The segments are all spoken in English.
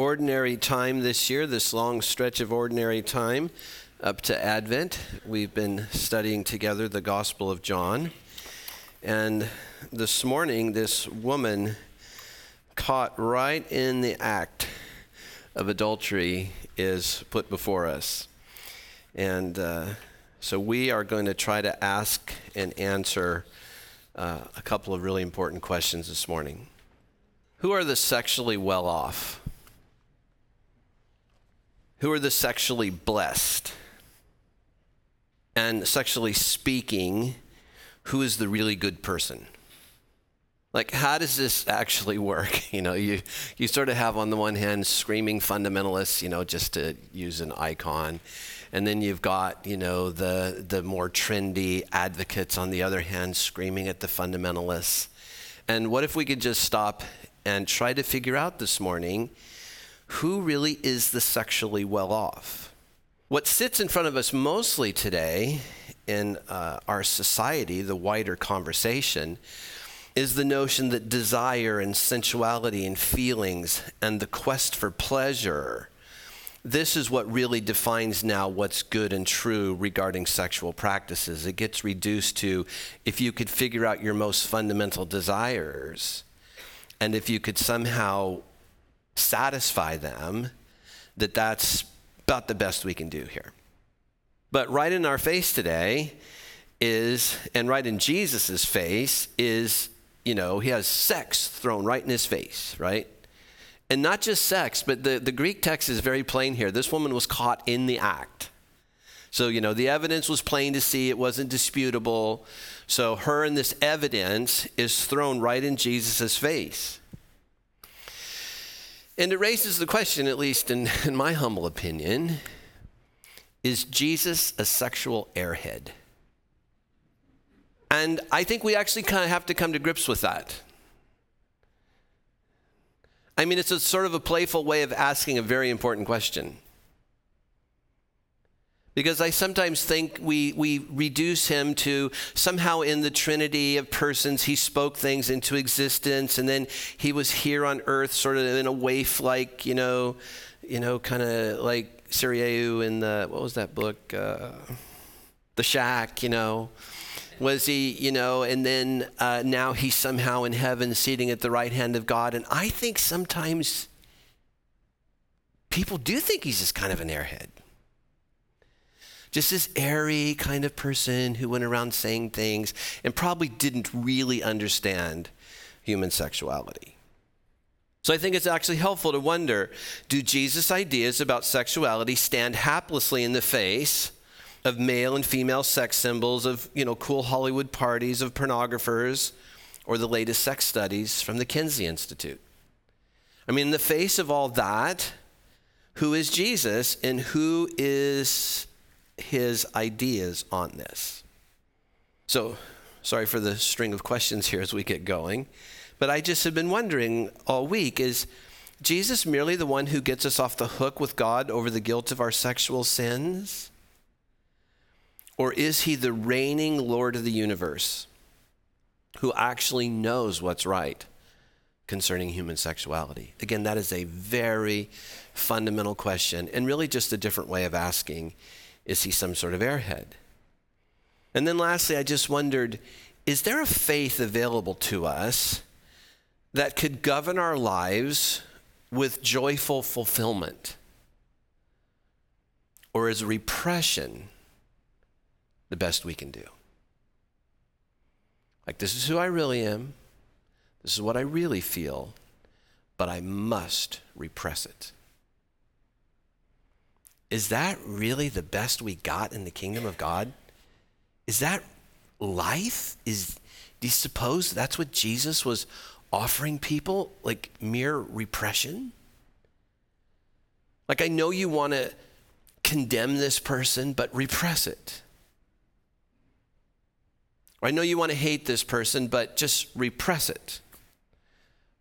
ordinary time this year, this long stretch of ordinary time up to Advent. We've been studying together the Gospel of John. And this morning, this woman caught right in the act of adultery is put before us. And uh, so we are going to try to ask and answer uh, a couple of really important questions this morning. Who are the sexually well off? Who are the sexually blessed? And sexually speaking, who is the really good person? Like, how does this actually work? You know, you, you sort of have on the one hand screaming fundamentalists, you know, just to use an icon. And then you've got, you know, the, the more trendy advocates on the other hand screaming at the fundamentalists. And what if we could just stop and try to figure out this morning who really is the sexually well off? What sits in front of us mostly today in uh, our society, the wider conversation, is the notion that desire and sensuality and feelings and the quest for pleasure this is what really defines now what's good and true regarding sexual practices. It gets reduced to if you could figure out your most fundamental desires, and if you could somehow satisfy them, that that's about the best we can do here. But right in our face today is, and right in Jesus' face is, you know, he has sex thrown right in his face, right? And not just sex, but the, the Greek text is very plain here. This woman was caught in the act. So, you know, the evidence was plain to see, it wasn't disputable. So, her and this evidence is thrown right in Jesus' face. And it raises the question, at least in, in my humble opinion, is Jesus a sexual airhead? And I think we actually kind of have to come to grips with that. I mean, it's a sort of a playful way of asking a very important question. Because I sometimes think we, we reduce him to somehow in the trinity of persons, he spoke things into existence, and then he was here on earth, sort of in a waif like, you know, you know, kind of like Sarayu in the, what was that book? Uh, the Shack, you know. Was he, you know, and then uh, now he's somehow in heaven seating at the right hand of God. And I think sometimes people do think he's just kind of an airhead just this airy kind of person who went around saying things and probably didn't really understand human sexuality. So I think it's actually helpful to wonder do Jesus' ideas about sexuality stand haplessly in the face of male and female sex symbols, of you know, cool Hollywood parties, of pornographers, or the latest sex studies from the Kinsey Institute? I mean, in the face of all that, who is Jesus and who is his ideas on this. So, sorry for the string of questions here as we get going, but I just have been wondering all week is Jesus merely the one who gets us off the hook with God over the guilt of our sexual sins? Or is he the reigning Lord of the universe who actually knows what's right concerning human sexuality? Again, that is a very fundamental question and really just a different way of asking is he some sort of airhead? And then lastly, I just wondered is there a faith available to us that could govern our lives with joyful fulfillment? Or is repression the best we can do? Like, this is who I really am, this is what I really feel, but I must repress it. Is that really the best we got in the kingdom of God? Is that life? Is do you suppose that's what Jesus was offering people? Like mere repression? Like I know you want to condemn this person, but repress it. Or I know you want to hate this person, but just repress it.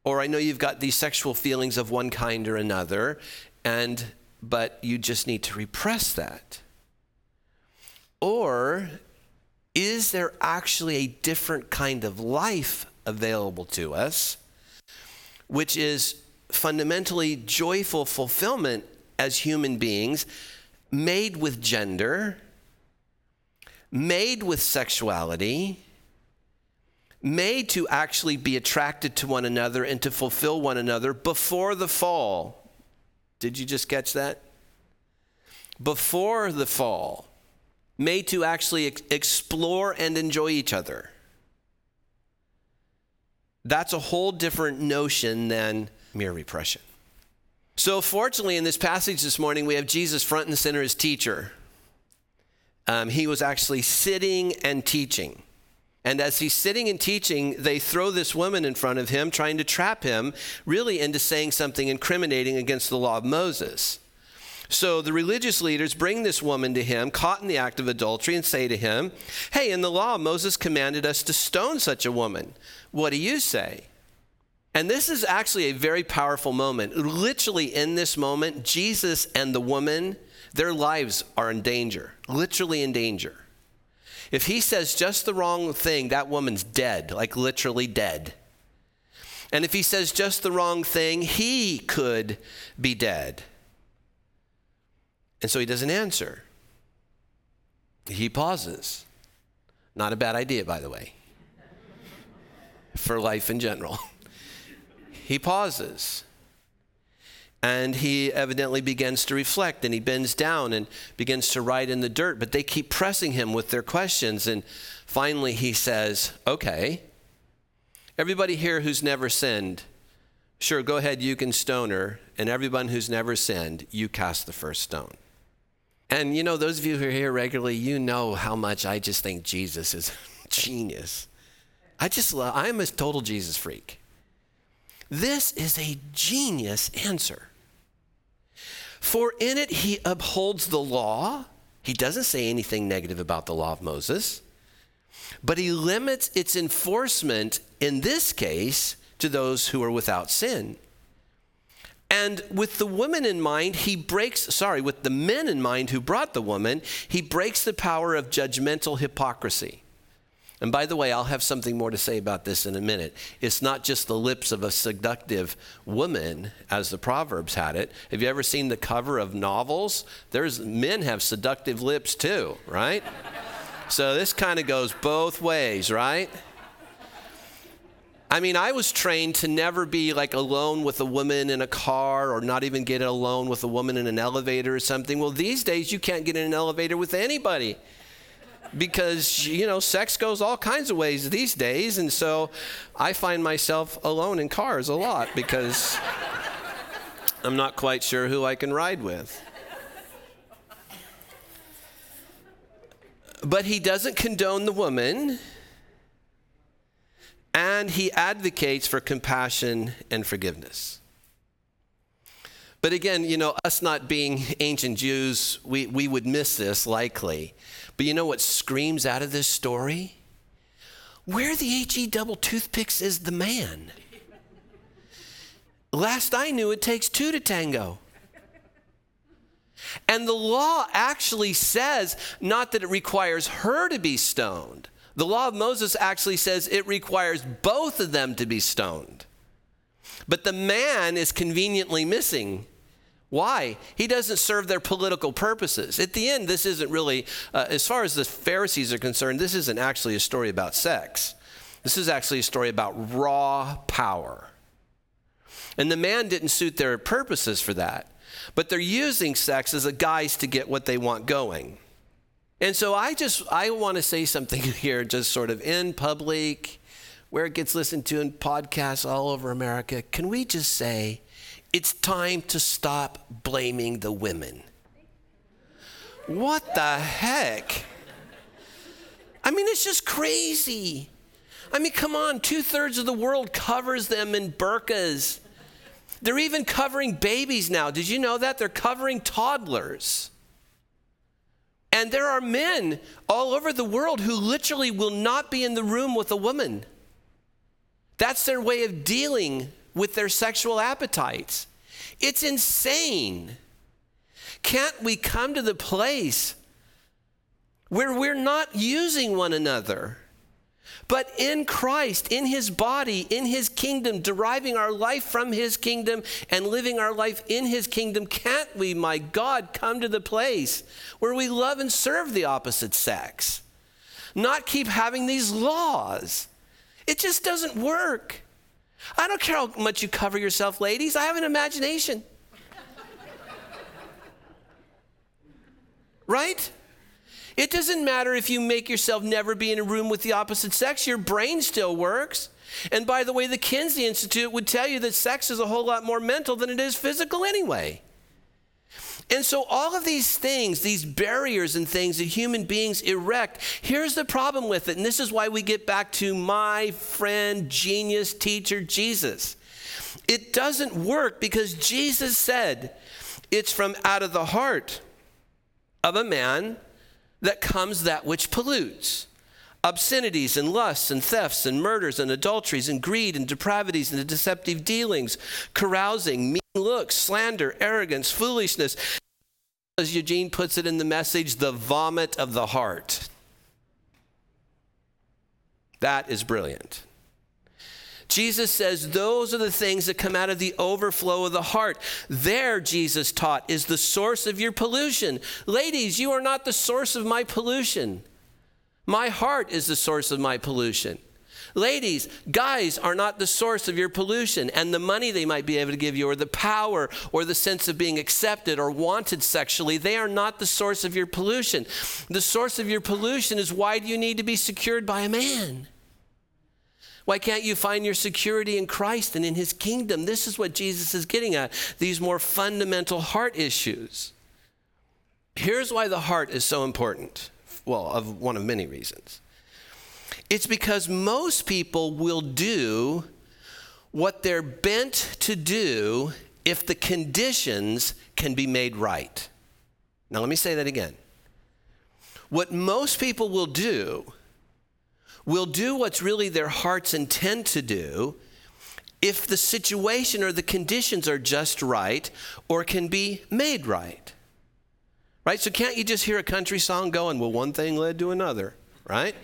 Or I know you've got these sexual feelings of one kind or another, and but you just need to repress that? Or is there actually a different kind of life available to us, which is fundamentally joyful fulfillment as human beings, made with gender, made with sexuality, made to actually be attracted to one another and to fulfill one another before the fall. Did you just catch that? Before the fall, made to actually ex- explore and enjoy each other. That's a whole different notion than mere repression. So, fortunately, in this passage this morning, we have Jesus front and center as teacher. Um, he was actually sitting and teaching. And as he's sitting and teaching, they throw this woman in front of him, trying to trap him really into saying something incriminating against the law of Moses. So the religious leaders bring this woman to him, caught in the act of adultery, and say to him, Hey, in the law, Moses commanded us to stone such a woman. What do you say? And this is actually a very powerful moment. Literally, in this moment, Jesus and the woman, their lives are in danger, literally in danger. If he says just the wrong thing, that woman's dead, like literally dead. And if he says just the wrong thing, he could be dead. And so he doesn't answer. He pauses. Not a bad idea, by the way, for life in general. He pauses. And he evidently begins to reflect and he bends down and begins to write in the dirt, but they keep pressing him with their questions. And finally he says, Okay, everybody here who's never sinned, sure, go ahead, you can stone her. And everyone who's never sinned, you cast the first stone. And you know, those of you who are here regularly, you know how much I just think Jesus is genius. I just love, I'm a total Jesus freak. This is a genius answer. For in it he upholds the law. He doesn't say anything negative about the law of Moses, but he limits its enforcement in this case to those who are without sin. And with the woman in mind, he breaks, sorry, with the men in mind who brought the woman, he breaks the power of judgmental hypocrisy. And by the way, I'll have something more to say about this in a minute. It's not just the lips of a seductive woman, as the Proverbs had it. Have you ever seen the cover of novels? There's men have seductive lips too, right? so this kind of goes both ways, right? I mean, I was trained to never be like alone with a woman in a car or not even get alone with a woman in an elevator or something. Well, these days you can't get in an elevator with anybody because you know sex goes all kinds of ways these days and so i find myself alone in cars a lot because i'm not quite sure who i can ride with. But he doesn't condone the woman and he advocates for compassion and forgiveness but again, you know, us not being ancient Jews, we, we would miss this likely. But you know what screams out of this story? Where the HE double toothpicks is the man. Last I knew, it takes two to tango. And the law actually says not that it requires her to be stoned. The law of Moses actually says it requires both of them to be stoned. But the man is conveniently missing. Why? He doesn't serve their political purposes. At the end, this isn't really, uh, as far as the Pharisees are concerned, this isn't actually a story about sex. This is actually a story about raw power. And the man didn't suit their purposes for that. But they're using sex as a guise to get what they want going. And so I just I want to say something here just sort of in public where it gets listened to in podcasts all over America, can we just say it's time to stop blaming the women? What the heck? I mean, it's just crazy. I mean, come on, two thirds of the world covers them in burqas. They're even covering babies now. Did you know that? They're covering toddlers. And there are men all over the world who literally will not be in the room with a woman. That's their way of dealing with their sexual appetites. It's insane. Can't we come to the place where we're not using one another, But in Christ, in his body, in his kingdom, deriving our life from his kingdom and living our life in his kingdom, can't we, my God, come to the place where we love and serve the opposite sex? Not keep having these laws. It just doesn't work. I don't care how much you cover yourself, ladies. I have an imagination. right? It doesn't matter if you make yourself never be in a room with the opposite sex, your brain still works. And by the way, the Kinsey Institute would tell you that sex is a whole lot more mental than it is physical anyway. And so, all of these things, these barriers and things that human beings erect, here's the problem with it. And this is why we get back to my friend, genius teacher, Jesus. It doesn't work because Jesus said it's from out of the heart of a man that comes that which pollutes obscenities and lusts and thefts and murders and adulteries and greed and depravities and deceptive dealings, carousing, mean looks, slander, arrogance, foolishness. As Eugene puts it in the message, the vomit of the heart. That is brilliant. Jesus says those are the things that come out of the overflow of the heart. There, Jesus taught, is the source of your pollution. Ladies, you are not the source of my pollution. My heart is the source of my pollution. Ladies, guys are not the source of your pollution, and the money they might be able to give you, or the power, or the sense of being accepted or wanted sexually, they are not the source of your pollution. The source of your pollution is why do you need to be secured by a man? Why can't you find your security in Christ and in his kingdom? This is what Jesus is getting at these more fundamental heart issues. Here's why the heart is so important. Well, of one of many reasons. It's because most people will do what they're bent to do if the conditions can be made right. Now, let me say that again. What most people will do will do what's really their heart's intent to do if the situation or the conditions are just right or can be made right. Right? So can't you just hear a country song going, well, one thing led to another, right?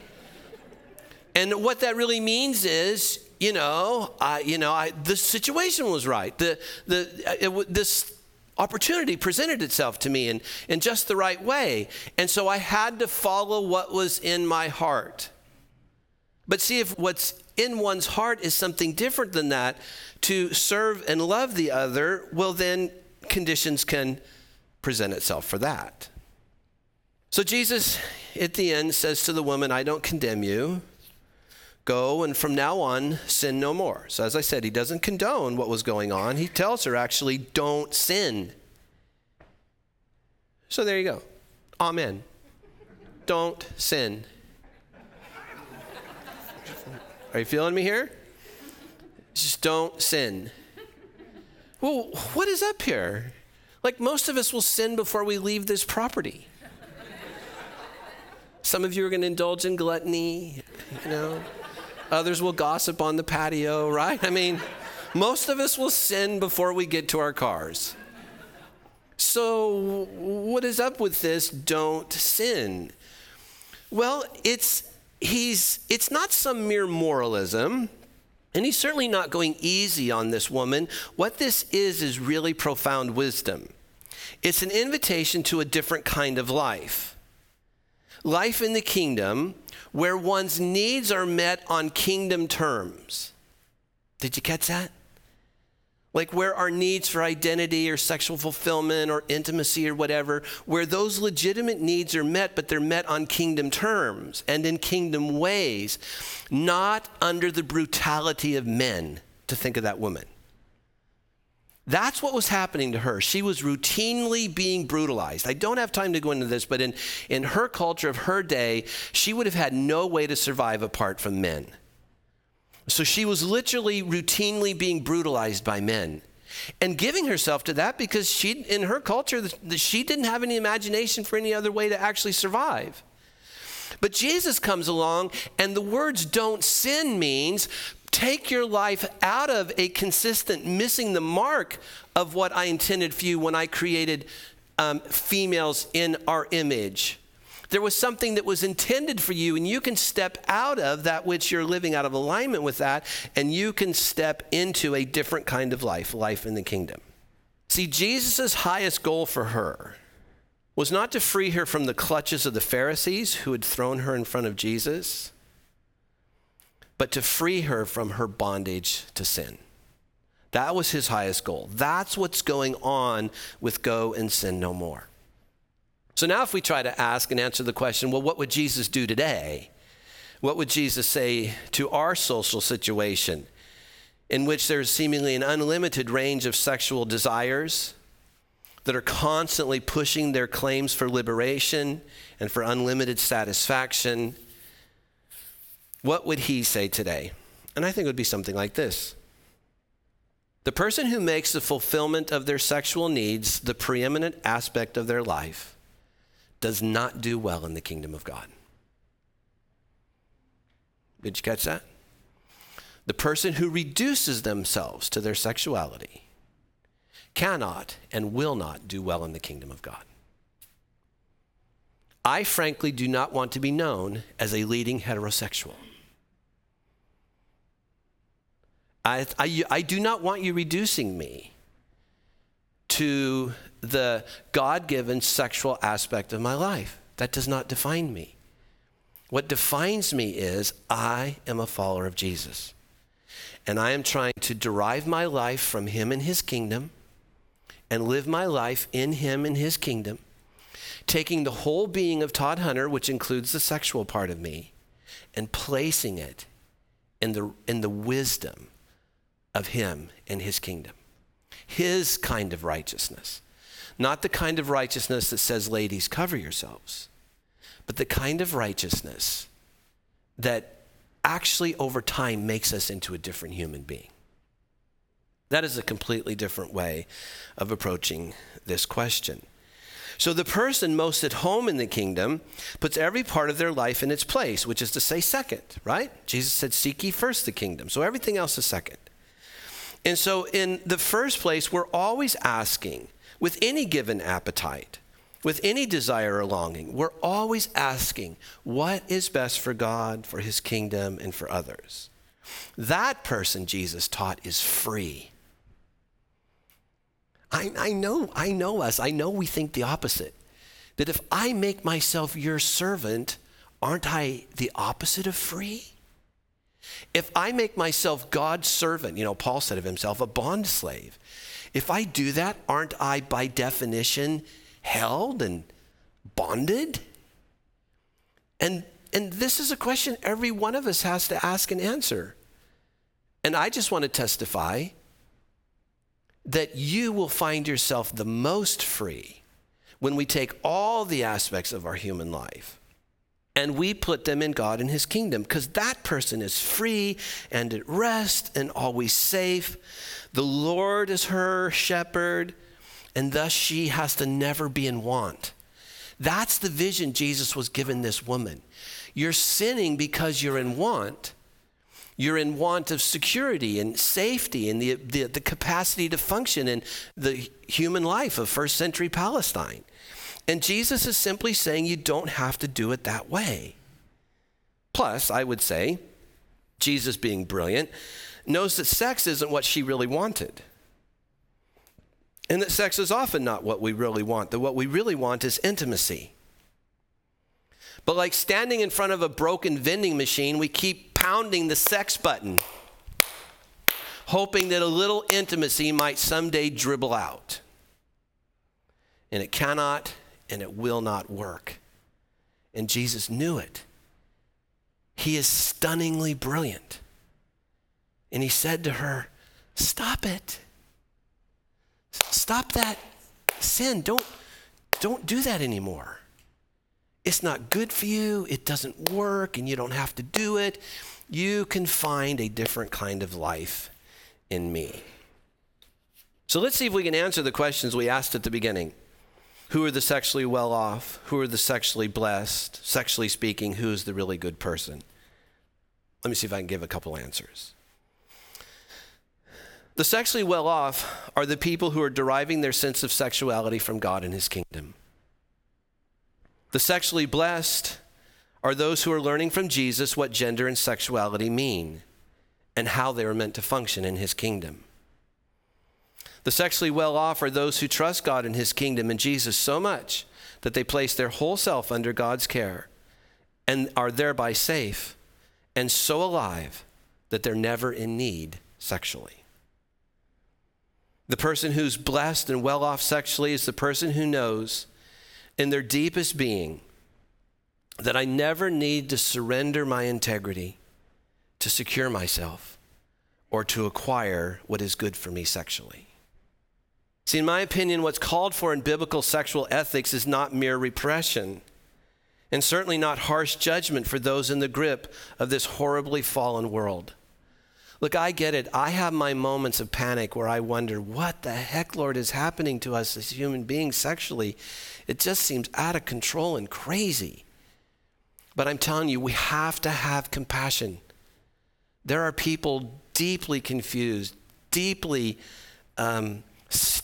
And what that really means is, you know, I, you know, I, the situation was right. The, the, uh, it, this opportunity presented itself to me in, in just the right way. And so I had to follow what was in my heart. But see, if what's in one's heart is something different than that, to serve and love the other, well, then conditions can present itself for that. So Jesus, at the end, says to the woman, I don't condemn you. Go and from now on, sin no more. So, as I said, he doesn't condone what was going on. He tells her, actually, don't sin. So, there you go. Amen. Don't sin. Are you feeling me here? Just don't sin. Well, what is up here? Like most of us will sin before we leave this property. Some of you are going to indulge in gluttony, you know. Others will gossip on the patio, right? I mean, most of us will sin before we get to our cars. So, what is up with this don't sin? Well, it's he's, it's not some mere moralism, and he's certainly not going easy on this woman. What this is, is really profound wisdom. It's an invitation to a different kind of life life in the kingdom where one's needs are met on kingdom terms. Did you catch that? like where our needs for identity or sexual fulfillment or intimacy or whatever, where those legitimate needs are met, but they're met on kingdom terms and in kingdom ways, not under the brutality of men, to think of that woman. That's what was happening to her. She was routinely being brutalized. I don't have time to go into this, but in, in her culture of her day, she would have had no way to survive apart from men. So she was literally routinely being brutalized by men and giving herself to that because she in her culture she didn't have any imagination for any other way to actually survive. But Jesus comes along and the words don't sin means take your life out of a consistent missing the mark of what I intended for you when I created um, females in our image There was something that was intended for you, and you can step out of that which you're living out of alignment with that, and you can step into a different kind of life, life in the kingdom. See, Jesus' highest goal for her was not to free her from the clutches of the Pharisees who had thrown her in front of Jesus, but to free her from her bondage to sin. That was his highest goal. That's what's going on with Go and Sin No More. So now, if we try to ask and answer the question, well, what would Jesus do today? What would Jesus say to our social situation in which there's seemingly an unlimited range of sexual desires that are constantly pushing their claims for liberation and for unlimited satisfaction? What would he say today? And I think it would be something like this. The person who makes the fulfillment of their sexual needs the preeminent aspect of their life does not do well in the kingdom of God. Did you catch that? The person who reduces themselves to their sexuality cannot and will not do well in the kingdom of God. I frankly do not want to be known as a leading heterosexual. I, I, I do not want you reducing me to the God given sexual aspect of my life. That does not define me. What defines me is I am a follower of Jesus. And I am trying to derive my life from Him and His kingdom and live my life in Him and His kingdom, taking the whole being of Todd Hunter, which includes the sexual part of me, and placing it in the, in the wisdom of Him and His kingdom. His kind of righteousness. Not the kind of righteousness that says, ladies, cover yourselves, but the kind of righteousness that actually over time makes us into a different human being. That is a completely different way of approaching this question. So, the person most at home in the kingdom puts every part of their life in its place, which is to say, second, right? Jesus said, Seek ye first the kingdom. So, everything else is second. And so, in the first place, we're always asking, with any given appetite, with any desire or longing, we're always asking what is best for God, for his kingdom, and for others. That person, Jesus taught, is free. I, I, know, I know us. I know we think the opposite. That if I make myself your servant, aren't I the opposite of free? If I make myself God's servant, you know, Paul said of himself, a bond slave. If I do that, aren't I by definition held and bonded? And, and this is a question every one of us has to ask and answer. And I just want to testify that you will find yourself the most free when we take all the aspects of our human life and we put them in God and His kingdom because that person is free and at rest and always safe. The Lord is her shepherd, and thus she has to never be in want. That's the vision Jesus was giving this woman. You're sinning because you're in want. You're in want of security and safety and the, the, the capacity to function in the human life of first century Palestine. And Jesus is simply saying you don't have to do it that way. Plus, I would say, Jesus being brilliant, knows that sex isn't what she really wanted. And that sex is often not what we really want, that what we really want is intimacy. But like standing in front of a broken vending machine, we keep pounding the sex button, hoping that a little intimacy might someday dribble out. And it cannot and it will not work. And Jesus knew it. He is stunningly brilliant. And he said to her, Stop it. Stop that sin. Don't, don't do that anymore. It's not good for you. It doesn't work, and you don't have to do it. You can find a different kind of life in me. So let's see if we can answer the questions we asked at the beginning. Who are the sexually well off? Who are the sexually blessed? Sexually speaking, who's the really good person? Let me see if I can give a couple answers. The sexually well off are the people who are deriving their sense of sexuality from God and His kingdom. The sexually blessed are those who are learning from Jesus what gender and sexuality mean and how they are meant to function in his kingdom. The sexually well off are those who trust God and his kingdom and Jesus so much that they place their whole self under God's care and are thereby safe and so alive that they're never in need sexually. The person who's blessed and well off sexually is the person who knows in their deepest being that I never need to surrender my integrity to secure myself or to acquire what is good for me sexually. See, in my opinion, what's called for in biblical sexual ethics is not mere repression, and certainly not harsh judgment for those in the grip of this horribly fallen world. Look, I get it. I have my moments of panic where I wonder, what the heck, Lord, is happening to us as human beings sexually? It just seems out of control and crazy. But I'm telling you, we have to have compassion. There are people deeply confused, deeply um,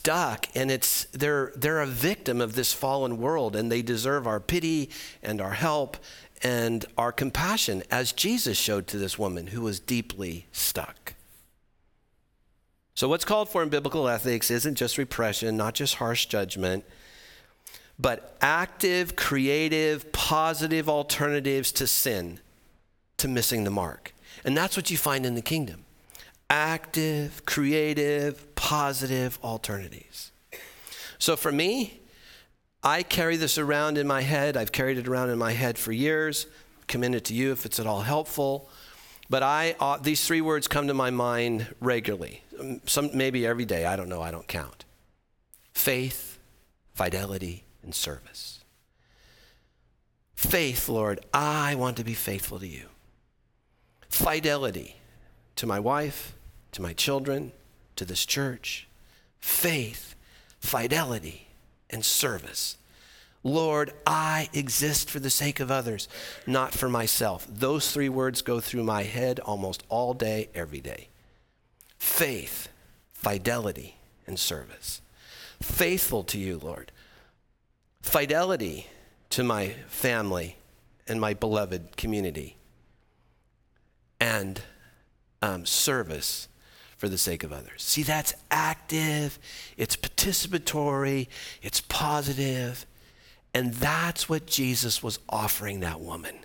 stuck, and it's they're they're a victim of this fallen world, and they deserve our pity and our help and our compassion, as Jesus showed to this woman who was deeply stuck. So, what's called for in biblical ethics isn't just repression, not just harsh judgment, but active, creative, positive alternatives to sin, to missing the mark. And that's what you find in the kingdom active, creative, positive alternatives. So, for me, I carry this around in my head. I've carried it around in my head for years. Commend it to you if it's at all helpful. But I, uh, these three words come to my mind regularly. Um, some, maybe every day. I don't know. I don't count. Faith, fidelity, and service. Faith, Lord, I want to be faithful to you. Fidelity to my wife, to my children, to this church. Faith, fidelity, and service. Lord, I exist for the sake of others, not for myself. Those three words go through my head almost all day, every day. Faith, fidelity, and service. Faithful to you, Lord. Fidelity to my family and my beloved community. And um, service for the sake of others. See, that's active, it's participatory, it's positive, and that's what Jesus was offering that woman.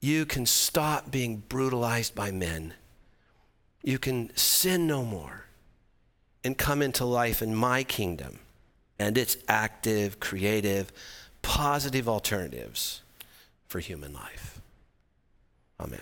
You can stop being brutalized by men. You can sin no more and come into life in my kingdom and its active, creative, positive alternatives for human life. Amen.